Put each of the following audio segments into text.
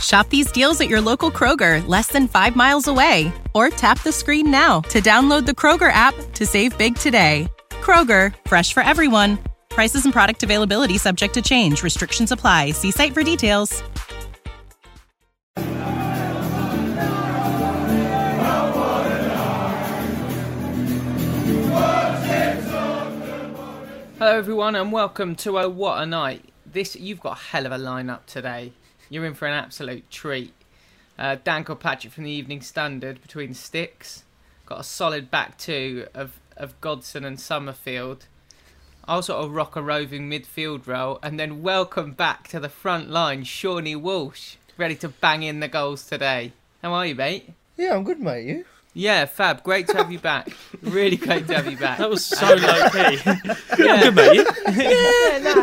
Shop these deals at your local Kroger, less than five miles away. Or tap the screen now to download the Kroger app to save big today. Kroger, fresh for everyone. Prices and product availability subject to change. Restrictions apply. See site for details. Hello, everyone, and welcome to Oh What a Night. This you've got a hell of a lineup today. You're in for an absolute treat. Uh, Dan Kilpatrick from the Evening Standard between sticks. Got a solid back two of, of Godson and Summerfield. I'll sort of rock a roving midfield role. And then welcome back to the front line, Shawnee Walsh. Ready to bang in the goals today. How are you, mate? Yeah, I'm good, mate. You? Yeah, Fab. Great to have you back. really great to have you back. That was so low key. yeah. Good, mate. yeah, nah,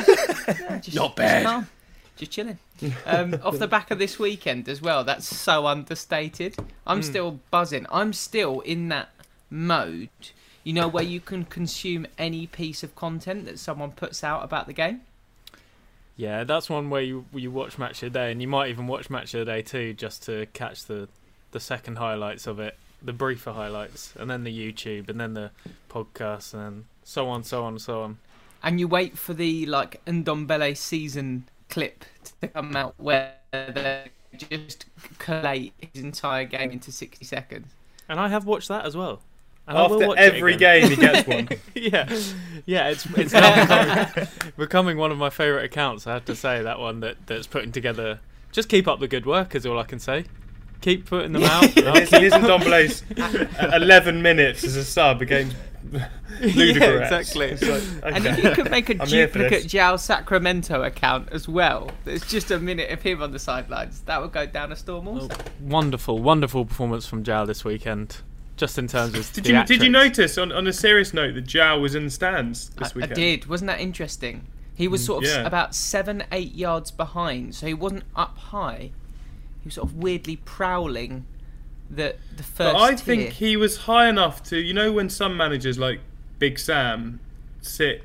nah, just, Not bad. Just, chilling. Um, off the back of this weekend as well. That's so understated. I'm still buzzing. I'm still in that mode. You know where you can consume any piece of content that someone puts out about the game. Yeah, that's one where you you watch match of the day, and you might even watch match of the day too, just to catch the the second highlights of it, the briefer highlights, and then the YouTube, and then the podcast, and so on, so on, so on. And you wait for the like Ndombele season clip to come out where they just collate his entire game into 60 seconds. And I have watched that as well. And I will After watch every again. game, he gets one. yeah, yeah, it's it's now becoming, becoming one of my favourite accounts. I have to say that one that that's putting together. Just keep up the good work, is all I can say. Keep putting them out. His, his and Ndombele's 11 minutes as a sub against Ludogorets. Yeah, exactly. It's like, And if you could make a I'm here for duplicate this. João Sacramento account as well, there's just a minute of him on the sidelines, that would go down a storm also. Oh, wonderful, wonderful performance from João this weekend. Just in terms of Did you did you notice on, on a serious note that João was in the stands I, this I weekend? I did. Wasn't that interesting? He was mm, sort of yeah. about seven, eight yards behind, so he wasn't up high. He was sort of weirdly prowling the the first. But I tier. think he was high enough to you know when some managers like Big Sam sit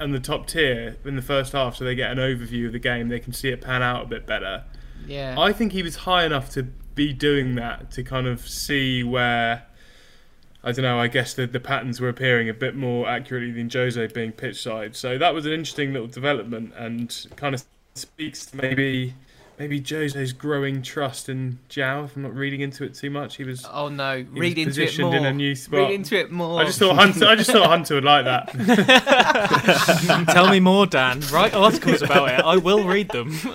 in the top tier in the first half so they get an overview of the game, they can see it pan out a bit better. Yeah. I think he was high enough to be doing that to kind of see where I don't know. I guess the, the patterns were appearing a bit more accurately than Jose being pitch side. So that was an interesting little development and kind of speaks to maybe maybe Jose's growing trust in João. If I'm not reading into it too much, he was. Oh no! Read into it positioned more. in a new spot. Read into it more. I just thought Hunter. I just thought Hunter would like that. Tell me more, Dan. Write articles about it. I will read them.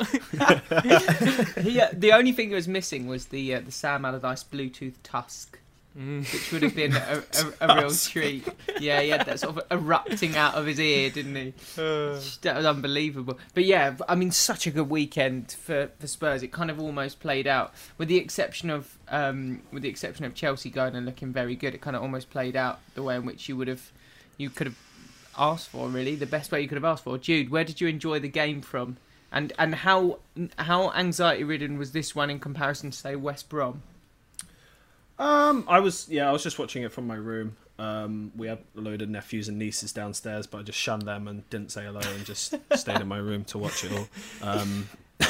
He, uh, the only thing that was missing was the uh, the Sam Allardyce Bluetooth Tusk, Mm. which would have been a, a, a real treat. Yeah, he had that sort of erupting out of his ear, didn't he? Uh. that was unbelievable. But yeah, I mean, such a good weekend for, for Spurs. It kind of almost played out, with the exception of um, with the exception of Chelsea going and looking very good. It kind of almost played out the way in which you would have you could have asked for. Really, the best way you could have asked for. Jude, where did you enjoy the game from? And and how how anxiety ridden was this one in comparison to say West Brom? Um, I was yeah, I was just watching it from my room. Um, we had a load of nephews and nieces downstairs, but I just shunned them and didn't say hello and just stayed in my room to watch it all. Um,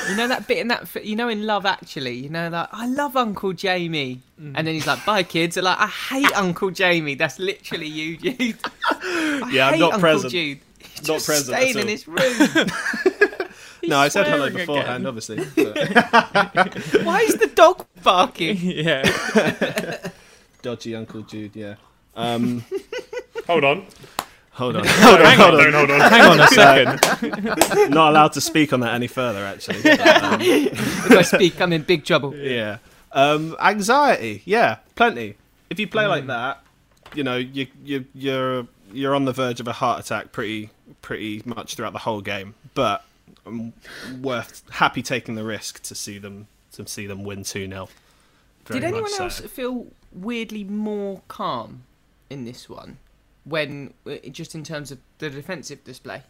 You know that bit in that, you know, in Love Actually, you know that I love Uncle Jamie, and then he's like, "Bye, kids." And like, I hate Uncle Jamie. That's literally you, Jude. I Yeah, I'm not Uncle present. Jude. He's Not present staying at in all. his room. no, I said hello beforehand, again. obviously. but- Why is the dog barking? yeah. dodgy Uncle Jude, yeah. Um, Hold on. hold on, hold on, hold on. Don't hold on. Hang on a second. Not allowed to speak on that any further, actually. But, um, if I speak, I'm in big trouble. yeah. Um, anxiety, yeah, plenty. If you play Mm. like that, you know, you you you're you're on the verge of a heart attack pretty pretty much throughout the whole game. But I'm worth happy taking the risk to see them to see them win two 0 Did anyone else feel weirdly more calm in this one? When uh, just in terms of the defensive display,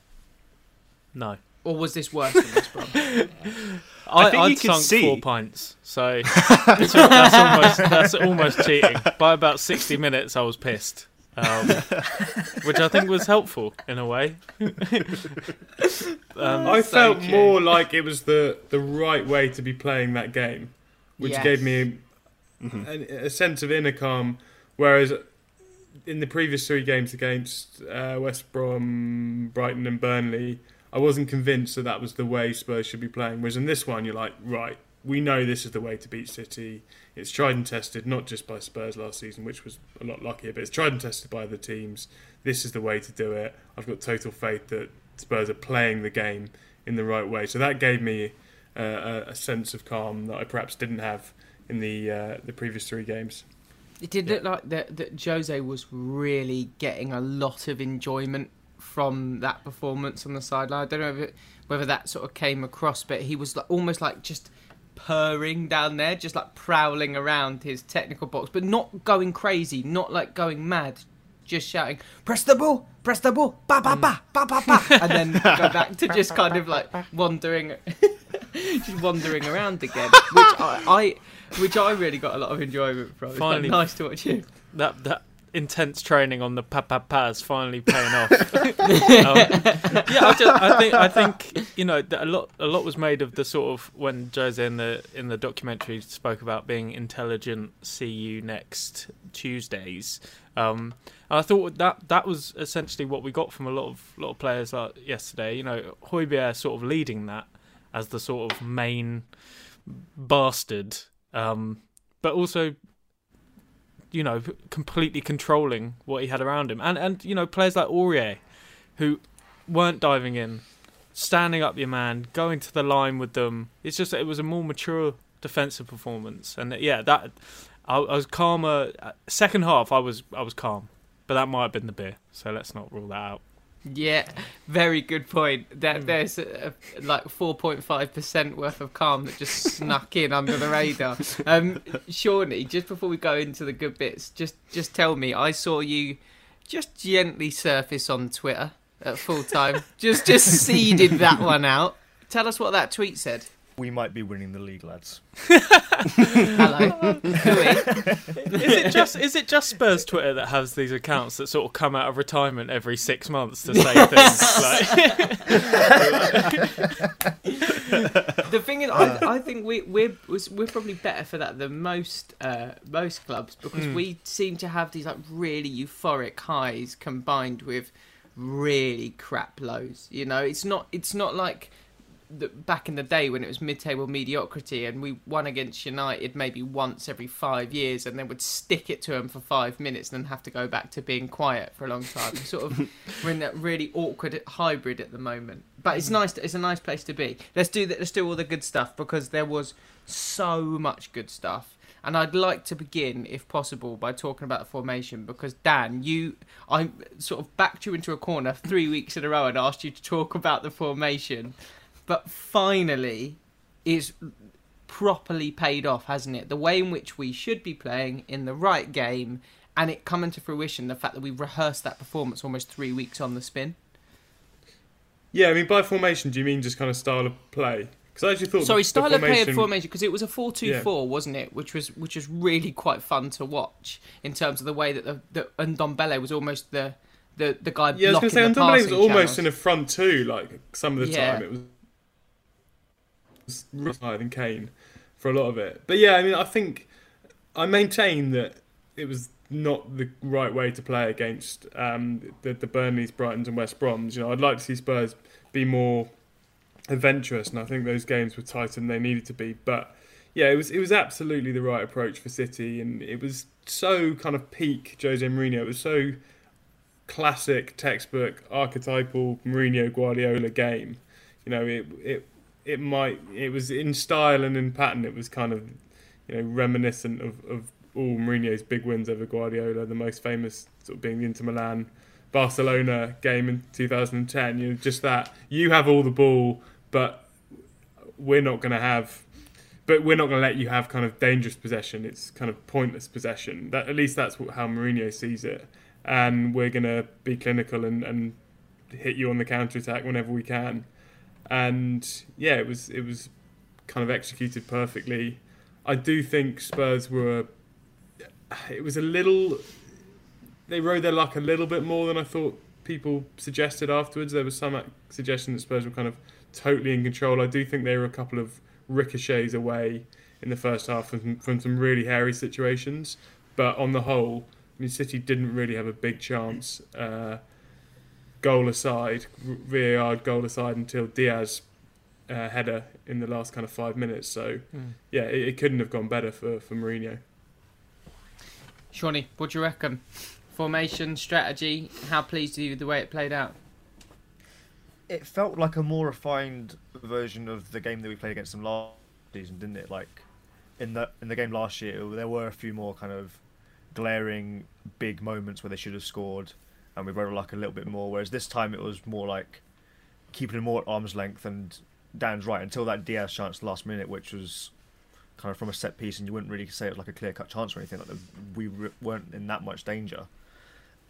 No. or was this worse than this one? I, think I'd you sunk see- four pints, so that's almost that's almost cheating. By about sixty minutes, I was pissed, um, which I think was helpful in a way. um, I felt cute. more like it was the the right way to be playing that game, which Yes. gave me a, a sense of inner calm. Whereas in the previous three games against uh, West Brom, Brighton, and Burnley, I wasn't convinced that that was the way Spurs should be playing. Whereas in this one, you're like, right, we know this is the way to beat City. It's tried and tested, not just by Spurs last season, which was a lot luckier, but it's tried and tested by other teams. This is the way to do it. I've got total faith that Spurs are playing the game in the right way. So that gave me uh, a, a sense of calm that I perhaps didn't have in the uh, the previous three games. It did look like that, that Jose was really getting a lot of enjoyment from that performance on the sideline. I don't know if it, whether that sort of came across, but he was like, almost like just purring down there, just like prowling around his technical box, but not going crazy, not like going mad, just shouting, "Press the ball, press the ball, ba ba ba mm. ba ba ba," and then go back to just kind of like wandering, just wandering around again, which I. I which I really got a lot of enjoyment from. It's quite Finally. nice to watch you. that that intense training on the pa pa's finally paying off. um, yeah, I, just, I think I think you know a lot a lot was made of the sort of when Jose in the in the documentary spoke about being intelligent. See you next Tuesdays. Um, and I thought that that was essentially what we got from a lot of lot of players like yesterday. You know, Højbjerg sort of leading that as the sort of main bastard, um, but also you know, completely controlling what he had around him. And and you know, players like Aurier, who weren't diving in, standing up your man, going to the line with them. It's just it was a more mature defensive performance. And yeah, that I, I was calmer. uh, Second half, I was I was calm, but that might have been the beer. So let's not rule that out. Yeah, very good point. That there's a, a, like 4.5 percent worth of calm that just snuck in under the radar. Um, Shawnee, just before we go into the good bits, just just tell me. I saw you just gently surface on Twitter at full time. just just seeded that one out. Tell us what that tweet said. We might be winning the league, lads. Hello. Hooey. Is it just is it just Spurs Twitter that has these accounts that sort of come out of retirement every six months to say things? Like, the thing is, I, I think we we're we're probably better for that than most uh, most clubs because we seem to have these like really euphoric highs combined with really crap lows. You know, it's not it's not like the, back in the day when it was mid-table mediocrity and we won against United maybe once every five years and then would stick it to them for five minutes and then have to go back to being quiet for a long time. sort of we're in that really awkward hybrid at the moment. But it's nice. It's a nice place to be. Let's do that. Let's do all the good stuff because there was so much good stuff. And I'd like to begin, if possible, by talking about the formation because Dan, you, I sort of backed you into a corner three weeks in a row and asked you to talk about the formation, but finally, it's properly paid off, hasn't it? The way in which we should be playing in the right game, and it coming to fruition. The fact that we rehearsed that performance almost three weeks on the spin. Yeah, I mean, by formation, do you mean just kind of style of play? Because I actually thought. Sorry, the, style the of play formation, of formation because it was a four-two-four, wasn't it? Which was which was really quite fun to watch in terms of the way that the, the Ndombele was almost the the the guy Yeah, I was going to say, Ndombele was almost channels. in a front two, like some of the Yeah. time. It was was higher than Kane for a lot of it. But yeah, I mean, I think I maintain that it was not the right way to play against um, the, the Burnleys, Brightons, and West Broms. You know, I'd like to see Spurs be more adventurous, and I think those games were tighter than they needed to be. But yeah, it was it was absolutely the right approach for City, and it was so kind of peak Jose Mourinho. It was so classic, textbook, archetypal Mourinho Guardiola game. You know, it it it might it was in style and in pattern. It was kind of you know reminiscent of, of all Mourinho's big wins over Guardiola. The most famous sort of being the Inter Milan Barcelona game in 2010. You know, just that you have all the ball, but we're not going to have. But we're not going to let you have kind of dangerous possession. It's kind of pointless possession. That at least that's how Mourinho sees it. And we're going to be clinical and, and hit you on the counter attack whenever we can. And yeah, it was it was kind of executed perfectly. I do think Spurs were. It was a little they rode their luck a little bit more than I thought people suggested afterwards. There was some suggestion that Spurs were kind of totally in control. I do think they were a couple of ricochets away in the first half from, from some really hairy situations. But on the whole, I mean, City didn't really have a big chance. Uh, goal aside, VAR goal aside, until Dias uh, header in the last kind of five minutes. So, mm. yeah, it, it, couldn't have gone better for, for Mourinho. Shawnee, what do you reckon? formation, strategy. How pleased are you with the way it played out? It felt like a more refined version of the game that we played against them last season, didn't it? Like in the in the game last year, there were a few more kind of glaring big moments where they should have scored, and we rode like a little bit more. Whereas this time it was more like keeping it more at arm's length. And Dan's right until that Dias chance last minute, which was kind of from a set piece, and you wouldn't really say it was like a clear cut chance or anything. Like we weren't in that much danger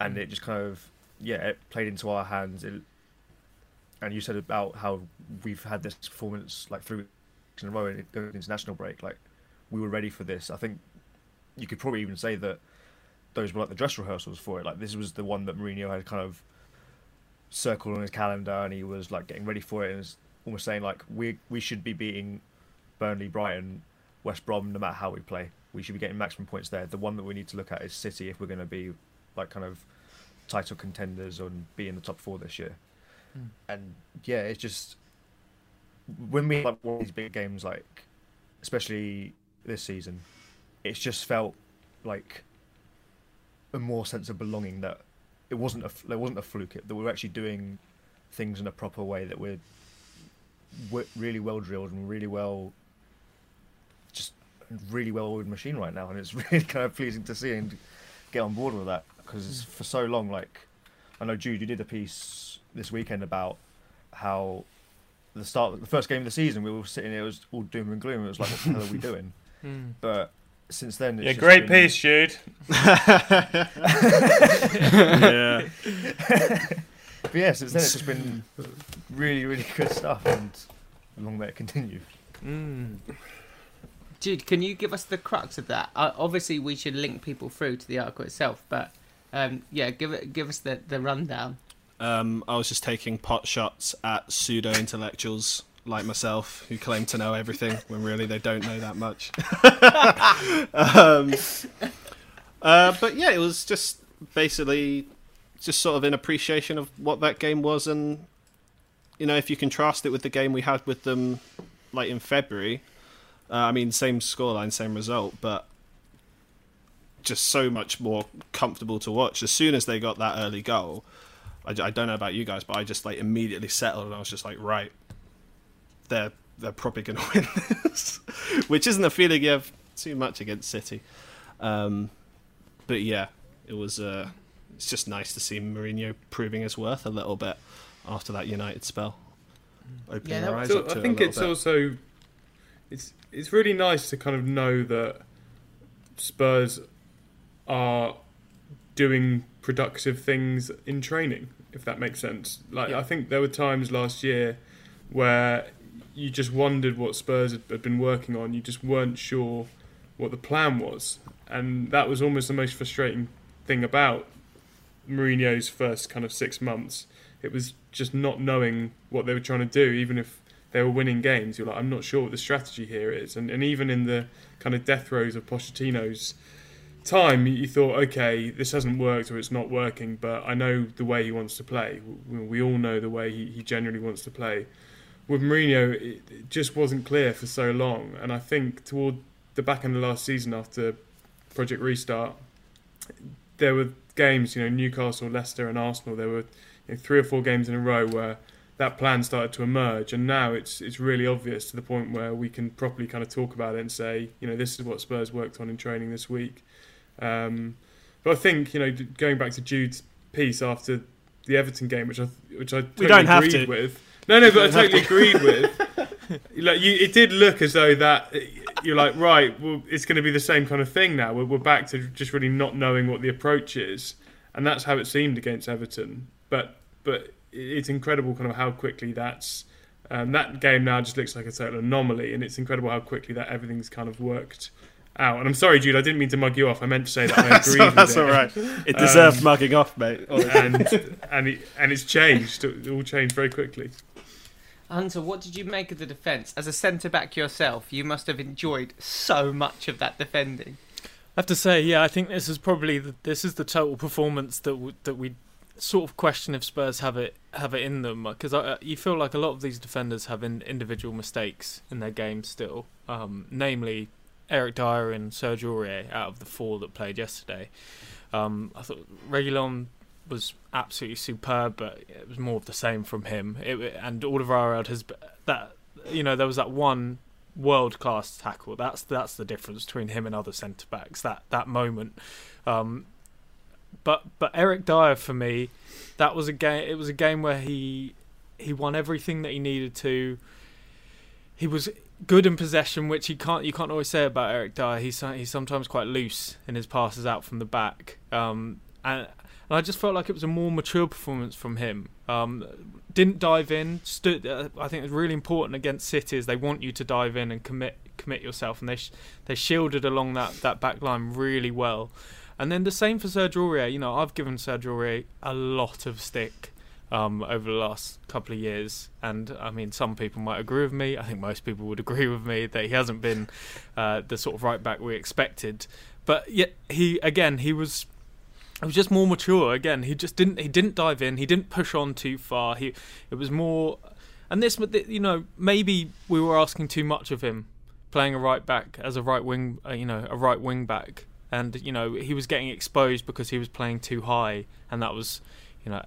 and it just kind of yeah it played into our hands. It, and you said about how we've had this performance like three weeks in a row to international break. Like we were ready for this. I think you could probably even say that those were like the dress rehearsals for it. Like this was the one that Mourinho had kind of circled on his calendar, and he was like getting ready for it, and was almost saying like we we should be beating Burnley, Brighton, West Brom, no matter how we play. We should be getting maximum points there. The one that we need to look at is City if we're going to be like kind of title contenders and be in the top four this year. Mm. And yeah, it's just when we like one of these big games, like especially this season, it's just felt like a more sense of belonging that it wasn't a there wasn't a fluke. That we were actually doing things in a proper way. That we're, we're really well drilled and really well, just really well oiled machine right now, and it's really kind of pleasing to see and get on board with that because for so long, like I know Jude, you did a piece this weekend about how the start, the first game of the season, we were sitting there, it was all doom and gloom. It was like, what the hell are we doing? Hmm. But since then, it's yeah, great been... piece, Jude. yeah. but yeah, since then it's just been really, really good stuff, and long may it continue. Mm. Jude, can you give us the crux of that? Uh, obviously, we should link people through to the article itself, but um, yeah, give it, give us the, the rundown. Um, I was just taking pot shots at pseudo intellectuals like myself who claim to know everything when really they don't know that much. um, uh, but yeah, it was just basically just sort of an appreciation of what that game was, and you know, if you contrast it with the game we had with them, like in February. Uh, I mean, same scoreline, same result, but just so much more comfortable to watch. As soon as they got that early goal, I, I don't know about you guys, but I just like immediately settled and I was just like, right, they're they're probably going to win this, which isn't a feeling you have too much against City. Um, but yeah, it was. Uh, it's just nice to see Mourinho proving his worth a little bit after that United spell. Opening yeah, eyes up to I think it it's bit. also it's it's really nice to kind of know that Spurs are doing productive things in training, if that makes sense. Like yeah. I think there were times last year where you just wondered what Spurs had been working on. You just weren't sure what the plan was, and that was almost the most frustrating thing about Mourinho's first kind of six months. It was just not knowing what they were trying to do, even if they were winning games, you're like, I'm not sure what the strategy here is. And and even in the kind of death throes of Pochettino's time, you thought, okay, this hasn't worked or it's not working, but I know the way he wants to play. We, we all know the way he, he generally wants to play. With Mourinho, it, it just wasn't clear for so long, and I think toward the back end of last season, after Project Restart, there were games, you know, Newcastle, Leicester, and Arsenal. There were you know, three or four games in a row where that plan started to emerge, and now it's it's really obvious to the point where we can properly kind of talk about it and say, you know, this is what Spurs worked on in training this week. Um, but I think you know, going back to Jude's piece after the Everton game, which I which I totally don't have to. with. No, no, but I totally agreed with. Like you, it did look as though that you're like right. Well, it's going to be the same kind of thing now. We're, we're back to just really not knowing what the approach is, and that's how it seemed against Everton. But but it's incredible kind of how quickly that's um, that game now just looks like a total anomaly, and it's incredible how quickly that everything's kind of worked out. And I'm sorry, Jude, I didn't mean to mug you off. I meant to say that I agreed with that's it. all right. It deserved Um, mugging off, mate. and and it, and it's changed. It all changed very quickly. Hunter, what did you make of the defence? As a centre back yourself, you must have enjoyed so much of that defending. I have to say, yeah, I think this is probably the, this is the total performance that w- that we sort of question if Spurs have it have it in them because uh, you feel like a lot of these defenders have in, individual mistakes in their game still, um, namely Eric Dier and Serge Aurier out of the four that played yesterday. Um, I thought Reguilón was absolutely superb, but it was more of the same from him. It, and Alderweireld has that you know there was that one world class tackle. That's that's the difference between him and other centre backs. That that moment. Um, but but Eric Dier for me, that was a game. It was a game where he he won everything that he needed to. He was good in possession, which he can't you can't always say about Eric Dier. He's he's sometimes quite loose in his passes out from the back. Um, and and I just felt like it was a more mature performance from him. Um, didn't dive in. Stood. Uh, I think it's really important against cities. they want you to dive in and commit commit yourself, and they sh- they shielded along that that back line really well. And then the same for Serge Aurier. You know, I've given Serge Aurier a lot of stick um, over the last couple of years, and I mean, some people might agree with me. I think most people would agree with me that he hasn't been uh, the sort of right back we expected. But yet, he again, he was it was just more mature. Again, he just didn't he didn't dive in. He didn't push on too far. He it was more, and this you know maybe we were asking too much of him, playing a right back as a right wing uh, you know a right wing back, and you know he was getting exposed because he was playing too high, and that was you know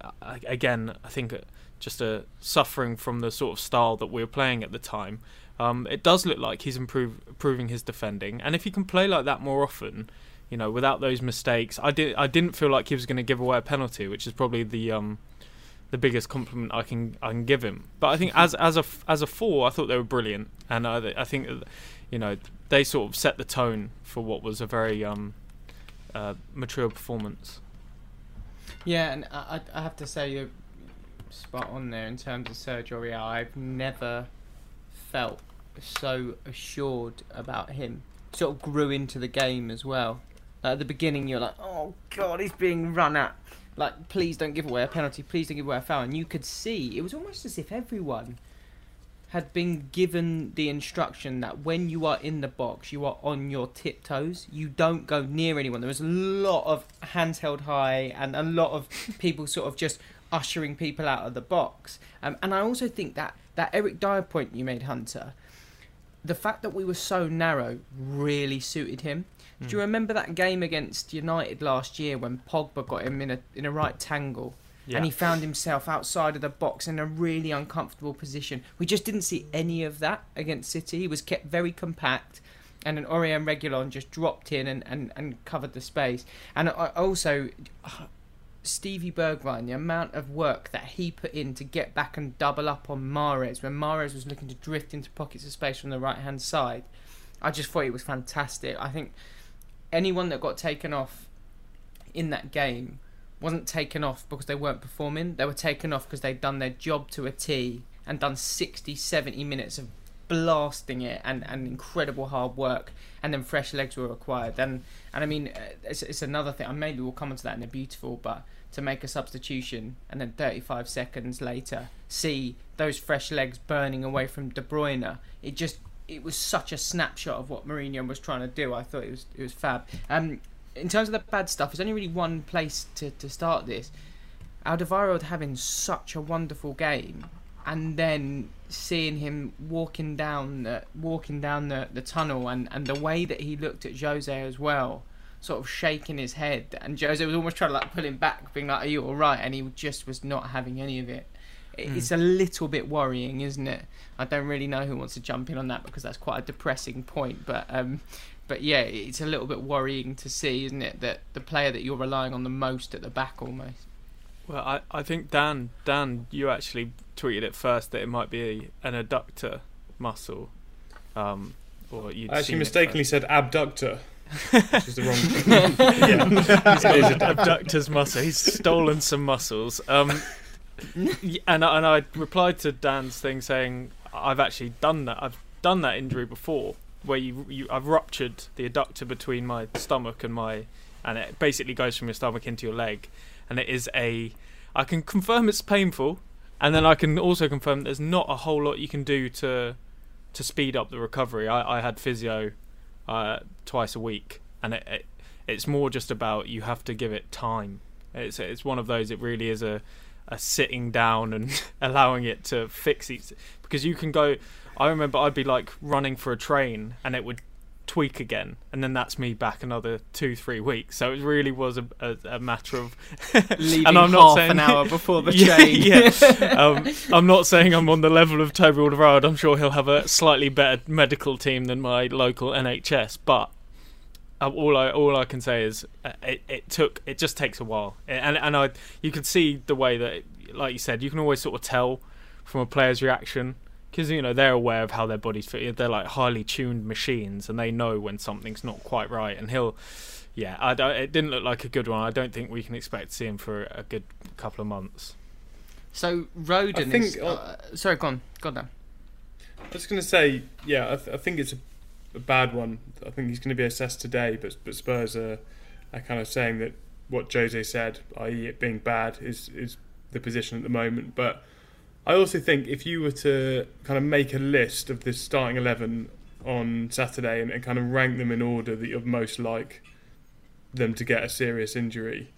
again I think uh, just a suffering from the sort of style that we were playing at the time. Um, it does look like he's improve, improving his defending, and if he can play like that more often, you know, without those mistakes, I did. I didn't feel like he was going to give away a penalty, which is probably the um, the biggest compliment I can I can give him. But I think as as a as a four, I thought they were brilliant, and I I think you know they sort of set the tone for what was a very um, uh, mature performance. Yeah, and I, I have to say you're spot on there in terms of Sergio Aurier. I've never felt so assured about him. Sort of grew into the game as well. At the beginning, you're like, oh god, he's being run at. Like, please don't give away a penalty. Please don't give away a foul. And you could see it was almost as if everyone had been given the instruction that when you are in the box, you are on your tiptoes. You don't go near anyone. There was a lot of hands held high and a lot of people sort of just ushering people out of the box. Um, and I also think that that Eric Dier point you made, Hunter, the fact that we were so narrow really suited him. Hmm. Do you remember that game against United last year when Pogba got him in a in a right tangle? Yeah. and he found himself outside of the box in a really uncomfortable position. We just didn't see any of that against City. He was kept very compact, and an and Reguilón just dropped in and, and, and covered the space. And I- also, Stevie Bergwijn, the amount of work that he put in to get back and double up on Mahrez when Mahrez was looking to drift into pockets of space from the right hand side, I just thought it was fantastic. I think anyone that got taken off in that game wasn't taken off because they weren't performing. They were taken off because they'd done their job to a T and done 60, 70 minutes of blasting it and, and incredible hard work, and then fresh legs were required. And and I mean, uh, it's, it's another thing. And maybe we'll come onto that in the beautiful, but to make a substitution and then 35 seconds later see those fresh legs burning away from De Bruyne, it just it was such a snapshot of what Mourinho was trying to do. I thought it was it was fab. Um, in terms of the bad stuff, there's only really one place to, to start this. Alderweireld having such a wonderful game, and then seeing him walking down the, walking down the, the tunnel, and, and the way that he looked at Jose as well, sort of shaking his head, and Jose was almost trying to like pull him back, being like, "Are you all right?" And he just was not having any of it. It's a little bit worrying, isn't it? I don't really know who wants to jump in on that because that's quite a depressing point, but um, but yeah, it's a little bit worrying to see, isn't it, that the player that you're relying on the most at the back almost. Well, I, I think Dan Dan you actually tweeted it first that it might be an adductor muscle, um, or you actually mistakenly said abductor, which is the wrong thing. yeah, he's abductor's muscle. He's stolen some muscles. Um, y- and I- and I replied to Dan's thing saying I've actually done that. I've done that injury before, where you you I've ruptured the adductor between my stomach and my, and it basically goes from your stomach into your leg, and it is a. I can confirm it's painful, and then I can also confirm there's not a whole lot you can do to to speed up the recovery. I, I had physio uh, twice a week, and it, it it's more just about you have to give it time. It's it's one of those. It really is a a sitting down and allowing it to fix it because you can go. I remember I'd be like running for a train and it would tweak again, and then that's me back another two three weeks. So it really was a, a, a matter of Leaving and I'm half not saying an hour before the yeah, train. yeah. Um, I'm not saying I'm on the level of Toby Alderweireld. I'm sure he'll have a slightly better medical team than my local NHS, but all I all I can say is uh, it, it took it just takes a while, and and I you can see the way that, like you said, you can always sort of tell from a player's reaction because you know they're aware of how their bodies fit. They're like highly tuned machines, and they know when something's not quite right. And he'll, yeah, I don't, it didn't look like a good one. I don't think we can expect to see him for a good couple of months. So Rodon I think, is. Uh, sorry, go on, go on. Dan. I was going to say, yeah, I, th- I think it's a, a bad one. I think he's going to be assessed today, but but Spurs are, are kind of saying that what Jose said, i.e., it being bad, is is the position at the moment. But I also think if you were to kind of make a list of this starting eleven on Saturday and, and kind of rank them in order that you're most like them to get a serious injury,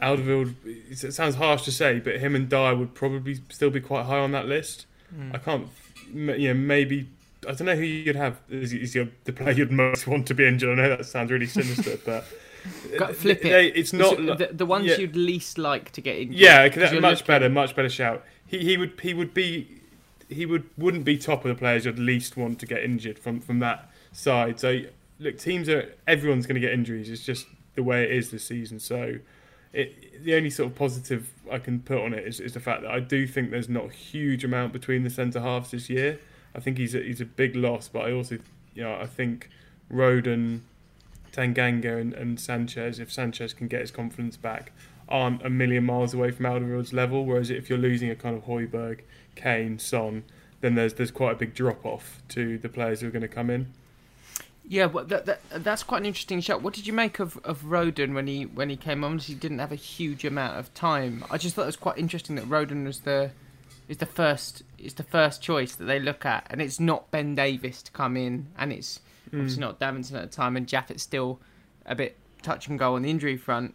Alderweireld. It sounds harsh to say, but him and Dier would probably still be quite high on that list. Hmm. I can't, you know, maybe I don't know who you'd have is, is your, the player you'd most want to be injured. I know that sounds really sinister, but Got- flip it. they- it's not So the, the ones yeah. you'd least like to get injured. yeah, 'cause that- you're much looking- better, much better shout. He he would he would be he would wouldn't be top of the players you'd least want to get injured from from that side. So look, teams are everyone's going to get injuries. It's just the way it is this season. So it, the only sort of positive I can put on it is, is the fact that I do think there's not a huge amount between the centre halves this year. I think he's a, he's a big loss, but I also you know I think Rodon, Tanganga, and, and Sanchez, if Sanchez can get his confidence back, aren't a million miles away from Alderweireld's level. Whereas if you're losing a kind of Højbjerg, Kane, Son, then there's there's quite a big drop off to the players who are going to come in. Yeah, well, that, that that's quite an interesting shot. What did you make of, of Rodon when he when he came on? He didn't have a huge amount of time. I just thought it was quite interesting that Rodon was the is the first is the first choice that they look at, and it's not Ben Davies to come in, and it's obviously not Davinson at the time, and Japhet's still a bit touch and go on the injury front.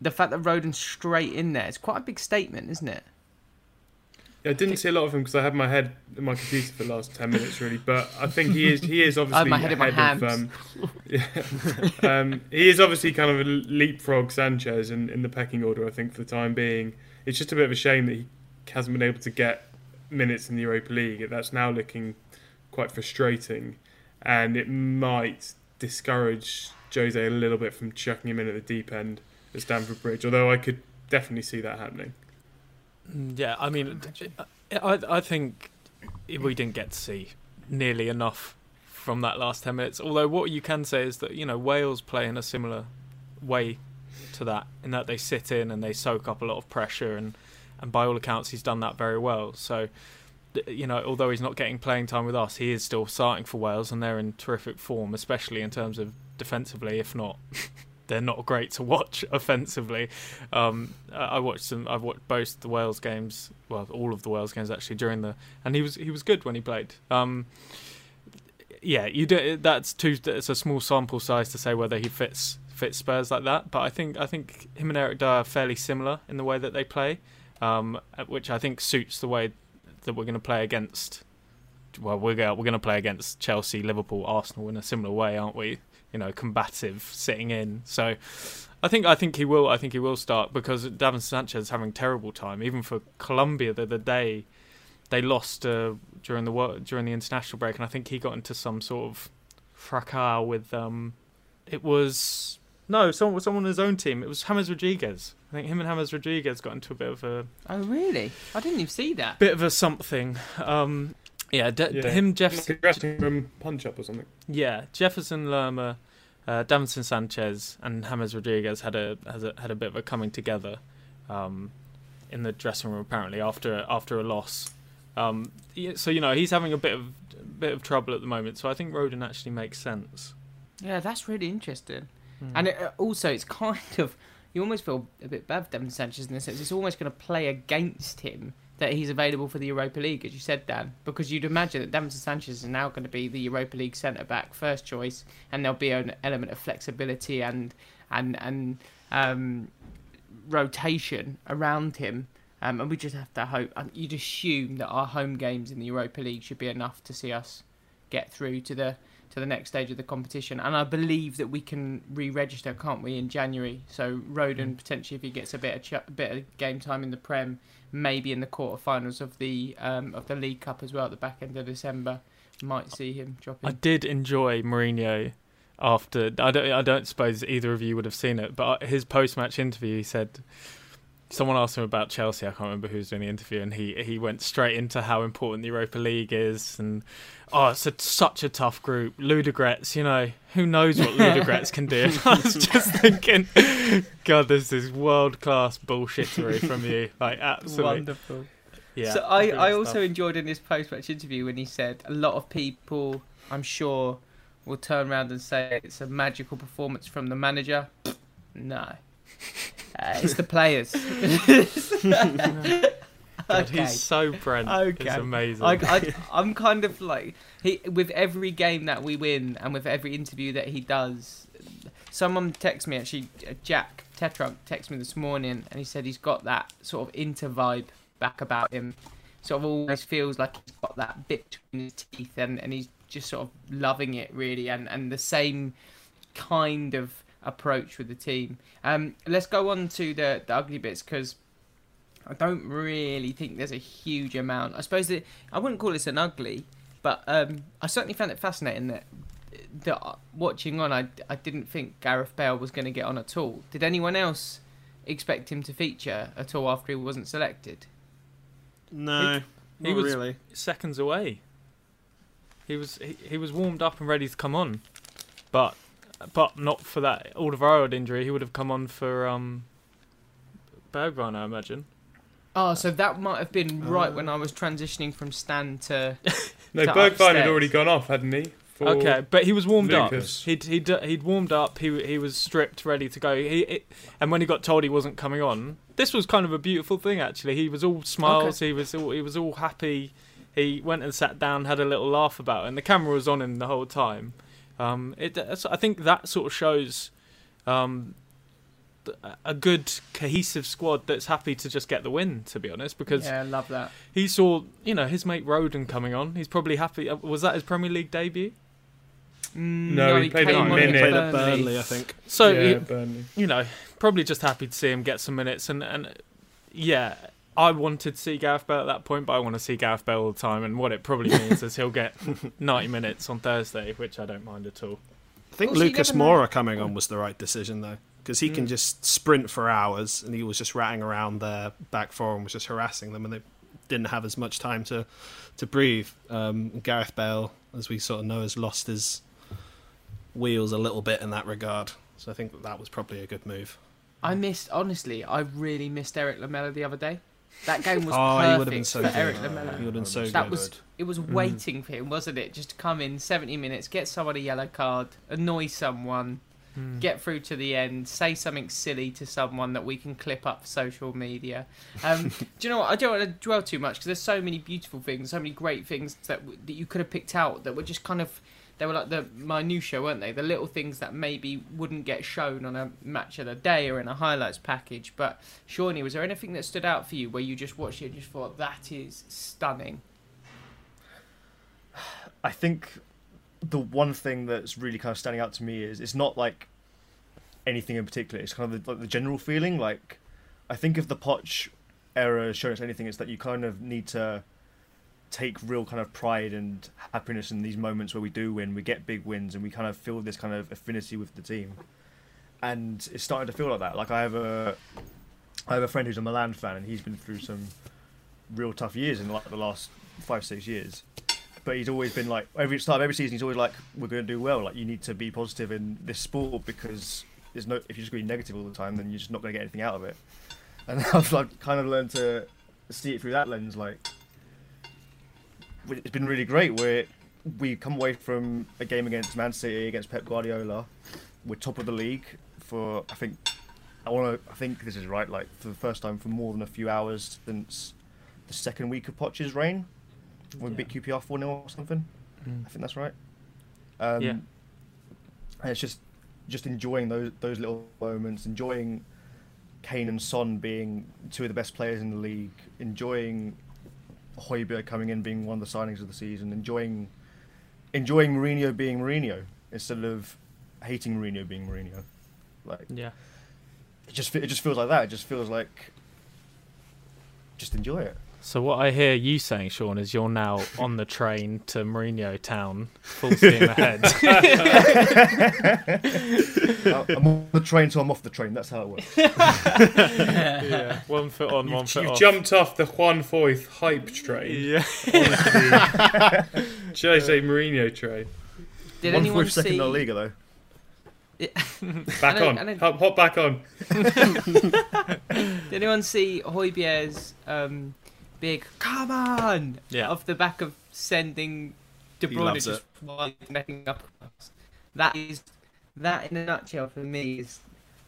The fact that Rodon's straight in there, it's quite a big statement, isn't it? Yeah, I didn't see a lot of him because I had my head in my computer for the last ten minutes, really. But I think he is he is I obviously my head in my hands. of um, yeah, um, he is obviously kind of a leapfrog Sanchez in, in the pecking order. I think for the time being, it's just a bit of a shame that he hasn't been able to get minutes in the Europa League. That's now looking quite frustrating, and it might discourage Jose a little bit from chucking him in at the deep end at Stamford Bridge. Although I could definitely see that happening. Mm, Yeah, I mean, I I think we didn't get to see nearly enough from that last ten minutes. Although what you can say is that you know Wales play in a similar way to that, in that they sit in and they soak up a lot of pressure, and and by all accounts he's done that very well. So you know, although he's not getting playing time with us, he is still starting for Wales, and they're in terrific form, especially in terms of defensively. If not, they're not great to watch offensively. Um, I watched some. I've watched both the Wales games, well, all of the Wales games actually during the, and he was he was good when he played. Um, yeah, you do. That's too. It's a small sample size to say whether he fits fits Spurs like that. But I think I think him and Eric Dier are fairly similar in the way that they play, um, which I think suits the way that we're going to play against. Well, we're going we're going to play against Chelsea, Liverpool, Arsenal in a similar way, aren't we? You know, combative, sitting in. So, I think I think he will. I think he will start because Davinson Sanchez is having terrible time. Even for Colombia the other day, they lost uh, during the during the international break, and I think he got into some sort of fracas with. Um, it was no someone someone on his own team. It was James Rodriguez. I think him and James Rodriguez got into a bit of a. Oh really? I didn't even see that. Bit of a something. Um, yeah, de- yeah, him, Jeff. Dressing punch up or something. Yeah, Jefferson Lerma, uh, Davinson Sanchez, and James Rodriguez had a, has a had a bit of a coming together, um, in the dressing room apparently after after a loss. Um, so you know he's having a bit of bit of trouble at the moment. So I think Rodon actually makes sense. Yeah, that's really interesting. Mm. And it, uh, also, it's kind of you almost feel a bit bad for Davinson Sanchez in the sense it's almost going to play against him that he's available for the Europa League, as you said, Dan, because you'd imagine that Davinson Sanchez is now going to be the Europa League centre back first choice, and there'll be an element of flexibility and and and um, rotation around him. Um, and we just have to hope. You'd assume that our home games in the Europa League should be enough to see us get through to the to the next stage of the competition. And I believe that we can re-register, can't we, in January? So Rodon mm. potentially, if he gets a bit of ch- bit of game time in the Prem, maybe in the quarterfinals of the um, of the League Cup as well at the back end of December, might see him dropping. I did enjoy Mourinho after. I don't. I don't suppose either of you would have seen it, but his post-match interview, he said someone asked him about Chelsea. I can't remember who was doing the interview, and he he went straight into how important the Europa League is, and oh, it's a, such a tough group. Ludogorets, you know, who knows what Ludogorets can do? I was just thinking, God, there's this is world class bullshittery from you, like absolutely wonderful. Yeah. So I I also stuff. enjoyed in his post match interview when he said a lot of people, I'm sure, will turn around and say it's a magical performance from the manager. No. Uh, it's the players. God, okay. he's so Brent. Okay. It's amazing. I, am kind of like he with every game that we win and with every interview that he does. Someone texts me actually, uh, Jack Tetrunk texted me this morning, and he said he's got that sort of inter vibe back about him. Sort of always feels like he's got that bit between his teeth, and, and he's just sort of loving it really, and and the same kind of approach with the team. Um, let's go on to the, the ugly bits because I don't really think there's a huge amount. I suppose that I wouldn't call this an ugly, but um, I certainly found it fascinating that that watching on, I, I didn't think Gareth Bale was going to get on at all. Did anyone else expect him to feature at all after he wasn't selected? No, he, he was really. seconds away. He was he, he was warmed up and ready to come on, but but not for that Alderweireld injury. He would have come on for um, Bergwijn, I imagine. Oh, so that might have been right uh, when I was transitioning from Stan to. no, to Bergwijn had already gone off, hadn't he? Okay, but he was warmed Lucas. up. He'd he'd he'd warmed up. He he was stripped, ready to go. He it, and when he got told he wasn't coming on, this was kind of a beautiful thing actually. He was all smiles. Okay. He was all he was all happy. He went and sat down, had a little laugh about it, and the camera was on him the whole time. Um, it, I think that sort of shows um, a good cohesive squad that's happy to just get the win. To be honest, because yeah, I love that. He saw you know his mate Rodon coming on. He's probably happy. Uh, was that his Premier League debut? Mm, no, he, he played a minute. He played at Burnley, I think. So yeah, he, Burnley. you know, probably just happy to see him get some minutes and and yeah, I wanted to see Gareth Bale at that point, but I want to see Gareth Bale all the time. And what it probably means is he'll get 90 minutes on Thursday, which I don't mind at all. I think well, Lucas Moura coming on was the right decision, though, because he mm. can just sprint for hours, and he was just ratting around their back four and was just harassing them, and they didn't have as much time to to breathe. Um, Gareth Bale, as we sort of know, has lost his wheels a little bit in that regard. So I think that, that was probably a good move. I missed, honestly, I really missed Erik Lamela the other day. That game was Oh, he perfect would have been so for good. Erik Lamela. He would have been so That good. was it was waiting for him, wasn't it? Just to come in 70 minutes, get someone a yellow card, annoy someone, Hmm. get through to the end, say something silly to someone that we can clip up for social media. Um, do you know what? I don't want to dwell too much because there's so many beautiful things, so many great things that that you could have picked out that were just kind of they were like the minutia, weren't they? The little things that maybe wouldn't get shown on a match of the day or in a highlights package. But Shawnee, was there anything that stood out for you where you just watched it and just thought that is stunning? I think the one thing that's really kind of standing out to me is it's not like anything in particular. It's kind of the, like the general feeling. Like I think if the Poch era shown us anything, it's that you kind of need to take real kind of pride and happiness in these moments where we do win, we get big wins, and we kind of feel this kind of affinity with the team. And it's starting to feel like that. Like I have a, I have a friend who's a Milan fan, and he's been through some real tough years in like the last five six years but he's always been like every of every season he's always like we're going to do well like you need to be positive in this sport because there's no if you're just going to be negative all the time then you're just not going to get anything out of it and I've like kind of learned to see it through that lens like it's been really great where we come away from a game against Man City against Pep Guardiola we're top of the league for I think I want to I think this is right like for the first time for more than a few hours since the second week of Poch's reign when we beat QPR 4 0 or something. Mm. I think that's right. Um, Yeah. And it's just just enjoying those those little moments, enjoying Kane and Son being two of the best players in the league, enjoying Højbjerg coming in being one of the signings of the season, enjoying enjoying Mourinho being Mourinho instead of hating Mourinho being Mourinho. Like Yeah. it just it just feels like that. It just feels like just enjoy it. So what I hear you saying, Sean, is you're now on the train to Mourinho Town, full steam ahead. I- I'm on the train, so I'm off the train. That's how it works. yeah. One foot on, one You've, foot you've off. jumped off the Juan Foyth hype train. Yeah. Jose Mourinho train. Did One anyone for second see? in La Liga though. Back I on. I Hop, hop back on. Did anyone see Højbjerg's um, big "Come on" Yeah. off the back of sending De Bruyne just necking up? That is that in a nutshell for me is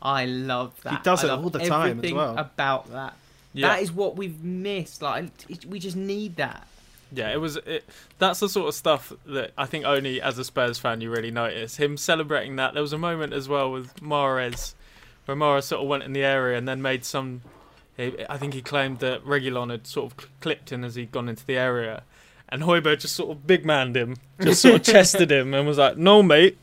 I love that. He does I it all the time as well. About that. Yeah. That is what we've missed. Like it, we just need that. Yeah, it was. It, that's the sort of stuff that I think only as a Spurs fan you really notice. Him celebrating that. There was a moment as well with Mahrez, where Mahrez sort of went in the area and then made some. He- I think he claimed that Reguilón had sort of clipped him as he'd gone into the area, and Højbjerg just sort of big manned him, just sort of chested him, and was like, "No, mate."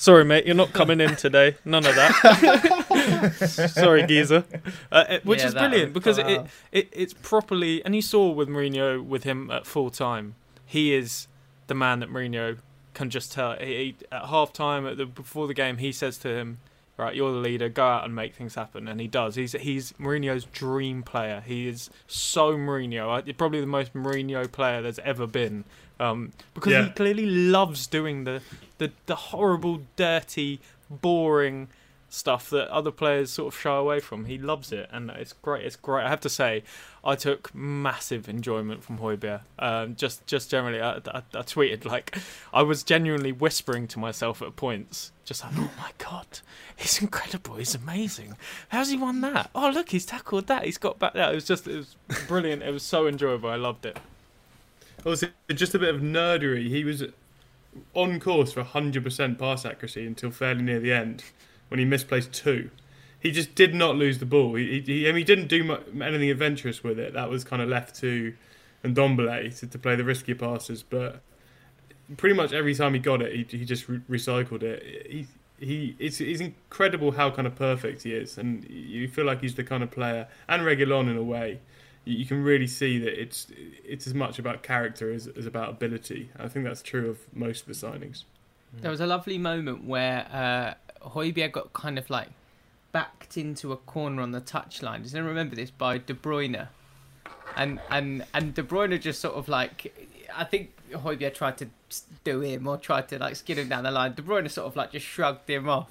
Sorry, mate, you're not coming in today. None of that. Sorry, geezer. Uh, it- which Yeah, is brilliant because it, it it's properly and you saw with Mourinho with him at full time he is the man that Mourinho can just tell he, he, at half time at the before the game he says to him right you're the leader go out and make things happen. And he does. He's he's Mourinho's dream player. He is so Mourinho I- probably the most Mourinho player there's ever been um, because he clearly loves doing the, the the horrible dirty boring stuff that other players sort of shy away from. He loves it, and it's great. It's great. I have to say, I took massive enjoyment from Højbjerg. Um, just, just generally, I, I, I tweeted like I was genuinely whispering to myself at points, just like, "Oh my god, he's incredible. He's amazing. How's he won that? Oh look, he's tackled that. He's got back that. It was just, it was brilliant. it was so enjoyable. I loved it. Also, just a bit of nerdery. He was on course for 100% pass accuracy until fairly near the end when he misplaced two. He just did not lose the ball. He, he, he didn't do anything adventurous with it. That was kind of left to Ndombele to, to play the riskier passes. But pretty much every time he got it, he, he just re- recycled it. He, he, it's, it's incredible how kind of perfect he is, and you feel like he's the kind of player, and Reguilón in a way, you you can really see that it's it's as much about character as, as about ability. I think that's true of most of the signings. There was a lovely moment where uh, Højbjerg got kind of like backed into a corner on the touchline. Does anyone remember this by De Bruyne? And and and De Bruyne just sort of like, I think Højbjerg tried to do him or tried to like skid him down the line. De Bruyne sort of like just shrugged him off.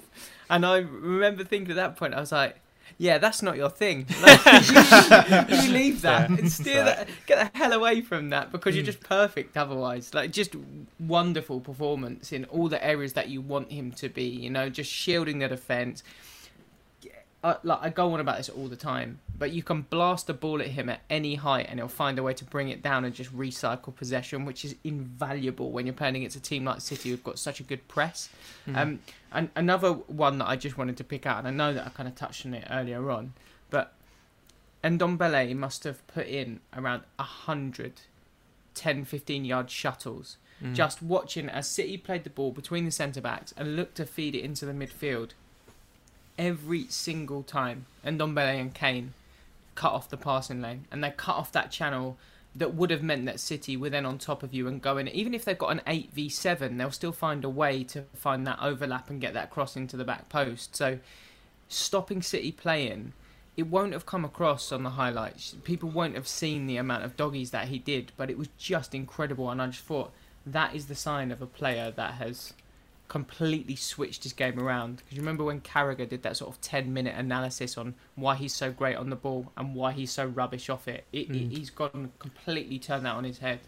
And I remember thinking at that point, I was like, Yeah, that's not your thing. Like, you, you leave that and steer that, get the hell away from that because you're just perfect otherwise. Like, just wonderful performance in all the areas that you want him to be. You know, just shielding the defense. Uh, like I go on about this all the time, but you can blast a ball at him at any height and he'll find a way to bring it down and just recycle possession, which is invaluable when you're playing against a team like City who've got such a good press. Um, and another one that I just wanted to pick out, and I know that I kind of touched on it earlier on, but Ndombele must have put in around 100 10 15 yard shuttles Mm. just watching as City played the ball between the centre backs and looked to feed it into the midfield every single time. Ndombele and Kane cut off the passing lane and they cut off that channel that would have meant that City were then on top of you and going. Even if they've got an 8v7, they'll still find a way to find that overlap and get that cross into the back post. So stopping City playing, it won't have come across on the highlights. People won't have seen the amount of doggies that he did, but it was just incredible. And I just thought that is the sign of a player that has completely switched his game around. Because you remember when Carragher did that sort of 10 minute analysis on why he's so great on the ball and why he's so rubbish off it. it, it Mm. he's gone completely turned that on his head.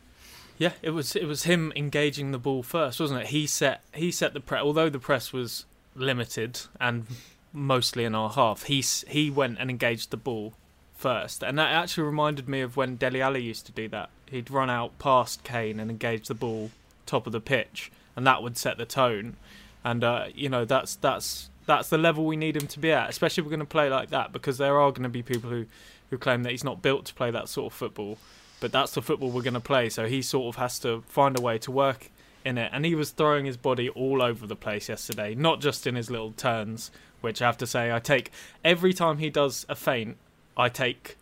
Yeah, it was it was him engaging the ball first, wasn't it? He set he set the press. Although the press was limited and mostly in our half, he he went and engaged the ball first, and that actually reminded me of when Dele Alli used to do that. He'd run out past Kane and engage the ball top of the pitch, and that would set the tone. And uh, you know that's that's that's the level we need him to be at, especially if we're going to play like that, because there are going to be people who who claim that he's not built to play that sort of football but that's the football we're going to play. So he sort of has to find a way to work in it. And he was throwing his body all over the place yesterday, not just in his little turns, which I have to say, I take every time he does a feint, I take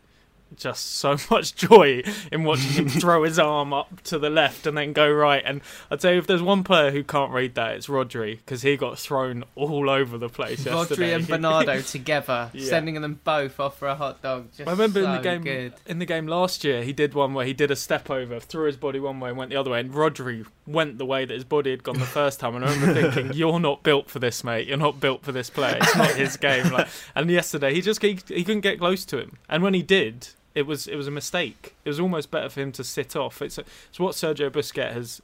just so much joy in watching him throw his arm up to the left and then go right. And I'd say if there's one player who can't read that, it's Rodri because he got thrown all over the place yesterday. Rodri and Bernardo together, Yeah. sending them both off for a hot dog. Just I remember in the game Good. in the game last year, he did one where he did a step over, threw his body one way and went the other way, and Rodri went the way that his body had gone the first time. And I remember thinking, "You're not built for this, mate. You're not built for this play. It's not his game." Like, and yesterday, he just he, he couldn't get close to him, and when he did, it was it was a mistake. It was almost better for him to sit off. It's it's what Sergio Busquets has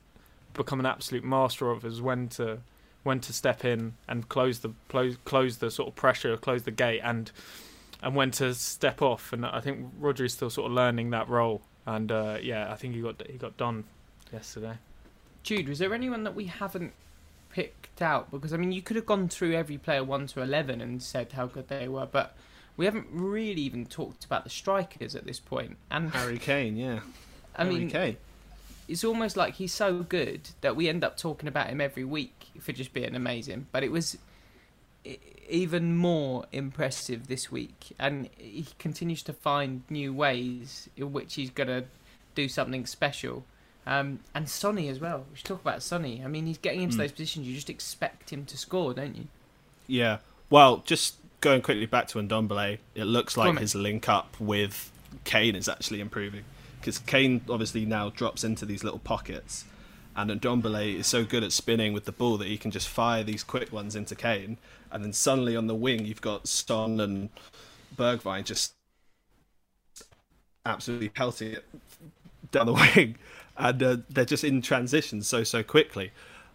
become an absolute master of is when to when to step in and close the close close the sort of pressure, close the gate, and and when to step off. And I think Roger is still sort of learning that role. And uh, yeah, I think he got he got done yesterday. Jude, was there anyone that we haven't picked out? Because I mean, you could have gone through every player one to eleven and said how good they were, but we haven't really even talked about the strikers at this point. And Harry Kane, yeah. I Harry mean, Kane. it's almost like he's so good that we end up talking about him every week for just being amazing. But it was even more impressive this week, and he continues to find new ways in which he's gonna do something special. Um, and Sonny as well. We should talk about Sonny. I mean, he's getting into Mm. those positions. You just expect him to score, don't you? Yeah. Well, just going quickly back to Ndombele, it looks like his link up with Kane is actually improving because Kane obviously now drops into these little pockets, and Ndombele is so good at spinning with the ball that he can just fire these quick ones into Kane, and then suddenly on the wing you've got Son and Bergwijn just absolutely pelting it down the wing, and uh, they're just in transition so so quickly,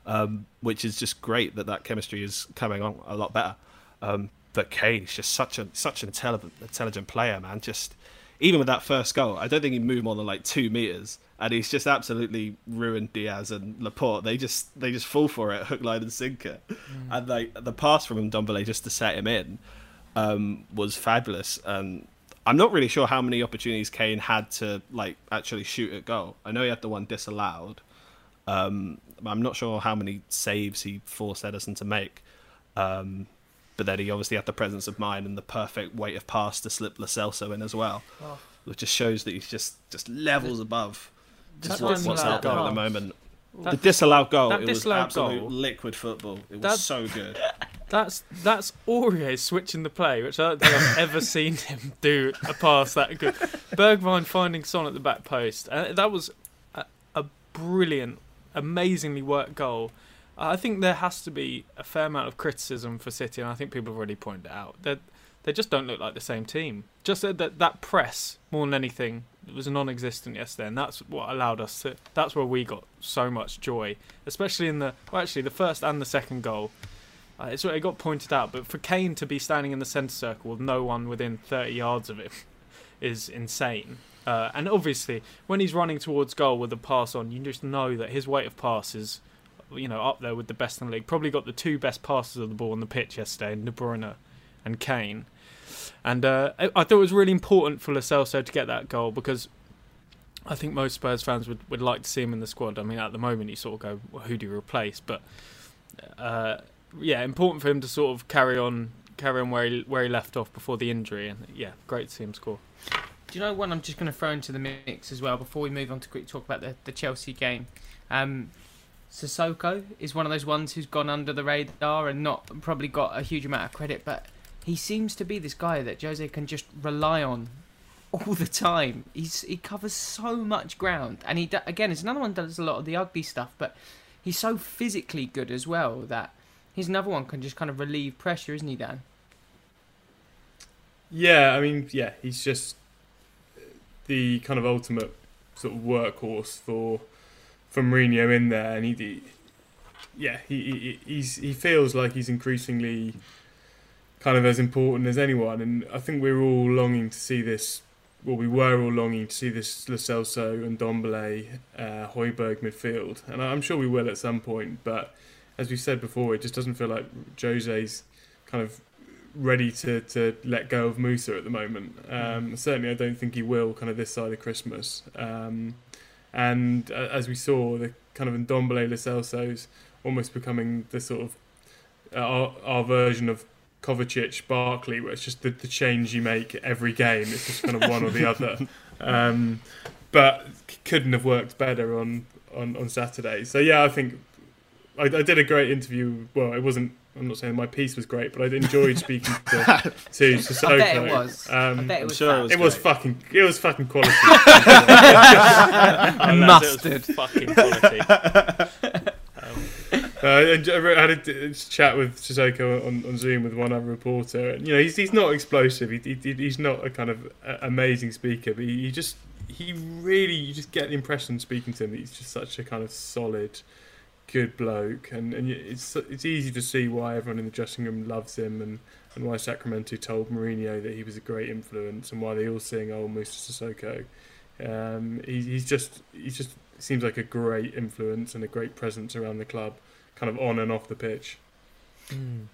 um, which is just great that that chemistry is coming on a lot better. Um, but Kane is just such a such an intelligent intelligent player, man. Just even with that first goal, I don't think he moved more than like two meters, and he's just absolutely ruined Dias and Laporte. They just they just fall for it, hook, line, and sinker. And like the pass from Ndombele just to set him in um, was fabulous. And I'm not really sure how many opportunities Kane had to like actually shoot at goal. I know he had the one disallowed. Um, I'm not sure how many saves he forced Ederson to make. Um, but then he obviously had the presence of mind and the perfect weight of pass to slip Lo Celso in as well, which just shows that he's just just levels above just That what's, what's out there at the moment. the disallowed goal, that it was disallowed absolute goal- liquid football. It was That- so good. That's that's Aurier switching the play, which I don't think I've ever seen him do a pass that good. Bergwijn finding Son at the back post, uh, that was a, a brilliant, amazingly worked goal. I think there has to be a fair amount of criticism for City, and I think people have already pointed it out. They're they just don't look like the same team. Just that that, that press more than anything was non-existent yesterday, and that's what allowed us to. That's where we got so much joy, especially in the well, actually the first and the second goal. Uh, it's it got pointed out, but for Kane to be standing in the centre circle with no one within 30 yards of him is insane. Uh, and obviously, when he's running towards goal with a pass on, you just know that his weight of pass is, you know, up there with the best in the league. Probably got the two best passes of the ball on the pitch yesterday, De Bruyne and Kane. And uh, I, thought it was really important for Celso to get that goal because I think most Spurs fans would, would like to see him in the squad. I mean, at the moment, you sort of go, well, who do you replace? But uh, yeah, important for him to sort of carry on carry on where he where he left off before the injury, and yeah, great to see him score. Do you know one I'm just going to throw into the mix as well before we move on to quick talk about the, the Chelsea game? Um, Sissoko is one of those ones who's gone under the radar and not probably got a huge amount of credit, but he seems to be this guy that Jose can just rely on all the time. He's he covers so much ground, and he again is another one that does a lot of the ugly stuff, but he's so physically good as well that he's another one can just kind of relieve pressure, isn't he, Dan? Yeah, I mean, yeah, he's just the kind of ultimate sort of workhorse for for Mourinho in there, and he, he yeah, he, he he's he feels like he's increasingly kind of as important as anyone, and I think we're all longing to see this. Well, we were all longing to see this Lo Celso and Ndombele, uh, Højbjerg midfield, and I'm sure we will at some point. But as we said before, it just doesn't feel like Jose's kind of ready to, to let go of Musa at the moment. Um, certainly, I don't think he will kind of this side of Christmas. Um, and uh, as we saw, the kind of Ndombele Lo Celso's almost becoming the sort of uh, our, our version of Kovacic Barkley, where it's just the, the change you make every game. It's just kind of one or the other. Um, but couldn't have worked better on, on, on Saturday. So yeah, I think I, I did a great interview. Well, it wasn't I'm not saying my piece was great, but I enjoyed speaking to, to Sissoko. I bet it was. Um, I bet it was. sure that. it was it was fucking. It was fucking quality. Oh, lads, it was Mustard. fucking quality. uh, and I had a d- chat with Sissoko on, on Zoom with one other reporter, and you know he's he's not explosive. He, he he's not a kind of uh, amazing speaker, but he, he just he really you just get the impression speaking to him that he's just such a kind of solid, good bloke, and and it's it's easy to see why everyone in the dressing room loves him and. And why Sacramento told Mourinho that he was a great influence, and why they all sing "Oh, Mr. Sissoko." Um, he, he's just he just seems like a great influence and a great presence around the club, kind of on and off the pitch.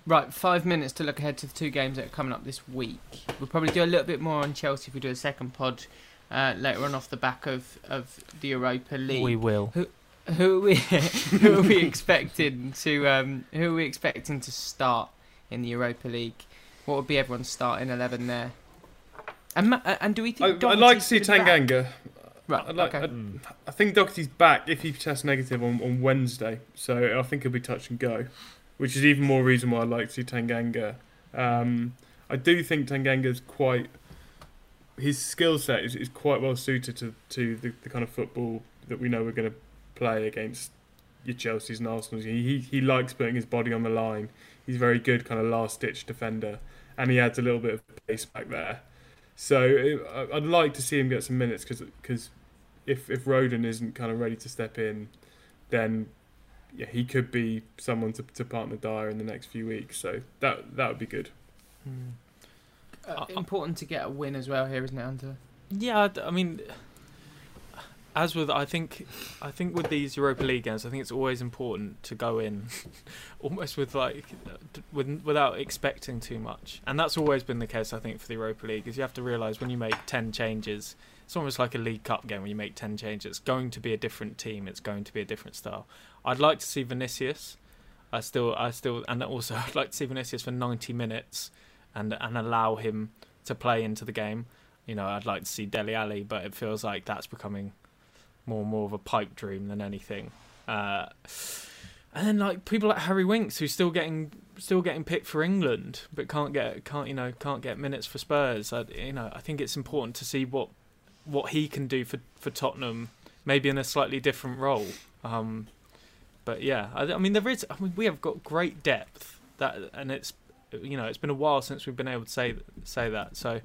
Right, five minutes to look ahead to the two games that are coming up this week. We'll probably do a little bit more on Chelsea if we do a second pod uh, later on off the back of, of the Europa League. We will. Who are we who are we expecting to um, who are we expecting to start in the Europa League? What would be everyone's starting eleven there? And and do we I, think I'd like to see Doherty's gonna be back? Tanganga. Right, I'd like, okay. I'd- I think Doherty's back if he tests negative on, on Wednesday, so I think he'll be touch and go, which is even more reason why I'd like to see Tanganga. Um, I do think Tanganga's quite his skill set is, is quite well suited to, to the, the kind of football that we know we're going to play against your Chelsea's and Arsenal's. He, he he likes putting his body on the line. He's a very good kind of last ditch defender, and he adds a little bit of pace back there. So it, I- I'd like to see him get some minutes because because if if Rodon isn't kind of ready to step in, then yeah, he could be someone to, to partner Dier in the next few weeks. So that that would be good. Uh, important to get a win as well here, isn't it, Hunter? Yeah, I mean, as with I think, I think with these Europa League games, I think it's always important to go in almost with like, with, without expecting too much, and that's always been the case. I think for the Europa League, is you have to realise when you make ten changes, it's almost like a League Cup game when you make ten changes. It's going to be a different team. It's going to be a different style. I'd like to see Vinicius. I still, I still, and also I'd like to see Vinicius for ninety minutes, and and allow him to play into the game. You know, I'd like to see Dele Alli, but it feels like that's becoming more more of a pipe dream than anything. Uh, and then like people like Harry Winks, who's still getting still getting picked for England, but can't get can't you know can't get minutes for Spurs. I, you know, I think it's important to see what what he can do for for Tottenham, maybe in a slightly different role. Um, but yeah, I, I mean there is. I mean we have got great depth that, and it's you know, it's been a while since we've been able to say say that. So,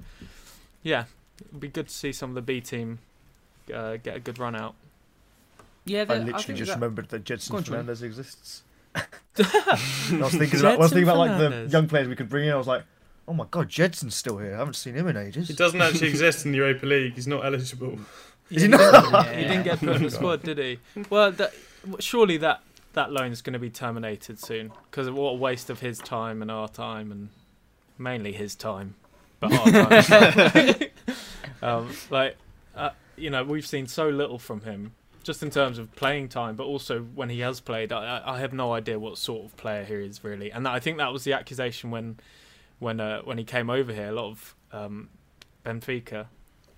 yeah, it'd be good to see some of the B team uh, get a good run out. Yeah, I the- literally think just that- remembered that Go Gedson on, Jordan. Fernandes exists. I was thinking about, I was thinking about like the young players we could bring in. I was like, oh my god, Gedson's still here. I haven't seen him in ages. He doesn't actually exist in the Europa League. He's not eligible. Is he not? didn't- He didn't get put in the squad, did he? Well, that, surely that that loan is going to be terminated soon because what a waste of his time and our time and mainly his time, but our time. as well. um, like, uh, you know, we've seen so little from him. Just in terms of playing time, but also when he has played, I, I have no idea what sort of player he is really. And I think that was the accusation when, when uh, when he came over here. A lot of um, Benfica,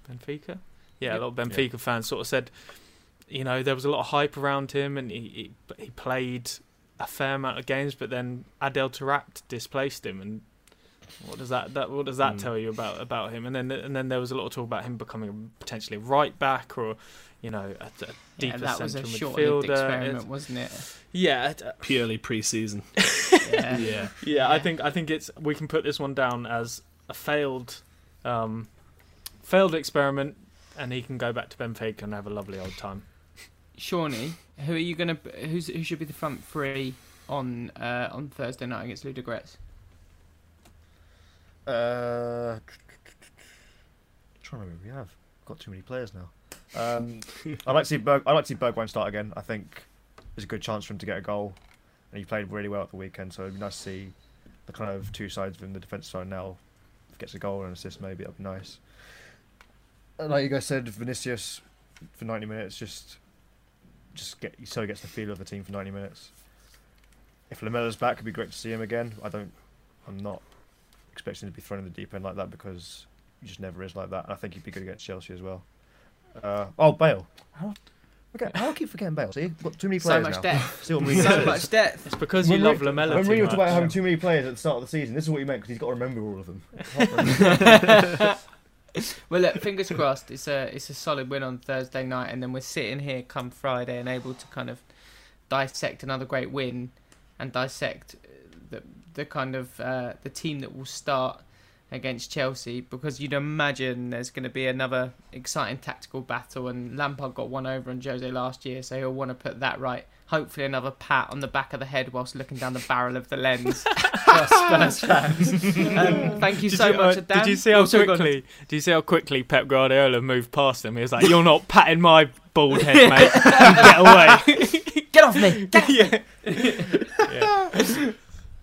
Benfica, yeah, a lot of Benfica fans sort of said, you know, there was a lot of hype around him, and he he, he played a fair amount of games, but then Adel Taarabt displaced him, and what does that, that what does that Mm. tell you about about him? And then and then there was a lot of talk about him becoming potentially a right back or you know a, a Yeah, deeper that was a central short-lived midfielder. experiment, It's- wasn't it? yeah, uh, Purely preseason. Yeah. yeah. yeah, I think I think it's we can put this one down as a failed, um, failed experiment, and he can go back to Benfica and have a lovely old time. Shawnee, who are you gonna? Who's who should be the front three on uh, on Thursday night against Ludogorets? Uh, trying to remember we have. Got too many players now. Um, I'd like to see Berg. I'd like to see Bergwijn start again. I think there's a good chance for him to get a goal, and he played really well at the weekend. So it'd be nice to see the kind of two sides of him. The defensive side now if he gets a goal and an assist. Maybe that'd be nice. And like you guys said, Vinicius for 90 minutes. Just, just get so he gets the feel of the team for 90 minutes. If Lamela's back, it'd be great to see him again. I don't. I'm not expecting to be thrown in the deep end like that because he just never is like that. And I think he'd be good against Chelsea as well. Uh, oh, Bale. How, okay, how do I keep forgetting Bale? See, we've got too many players. So much now. depth. See what Mourinho so much depth. It's because you When love we- Lamela When too we were much. talking about having too many players at the start of the season, this is what he meant because he's got to remember all of them. I can't remember. Well, look, fingers crossed. It's a it's a solid win on Thursday night, and then we're sitting here come Friday and able to kind of dissect another great win and dissect uh, the the kind of uh, the team that will start against Chelsea because you'd imagine there's going to be another exciting tactical battle and Lampard got one over on Jose last year so he'll want to put that right hopefully another pat on the back of the head whilst looking down the barrel of the lens for Spurs fans um, thank you Did so you, much uh, Dan. did you see how Also got- quickly? Did you see how quickly Pep Guardiola moved past him? He was like, "You're not patting my bald head, mate. Get away." Get off me! Get yeah. yeah.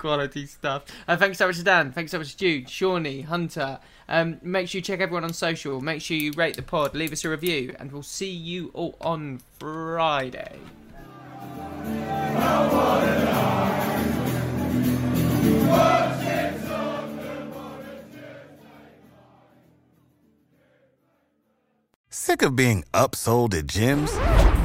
Quality stuff. Uh, thanks so much to Dan. Thanks so much to Jude, Shawnee, Hunter. Um, make sure you check everyone on social. Make sure you rate the pod, leave us a review, and we'll see you all on Friday. Sick of being upsold at gyms?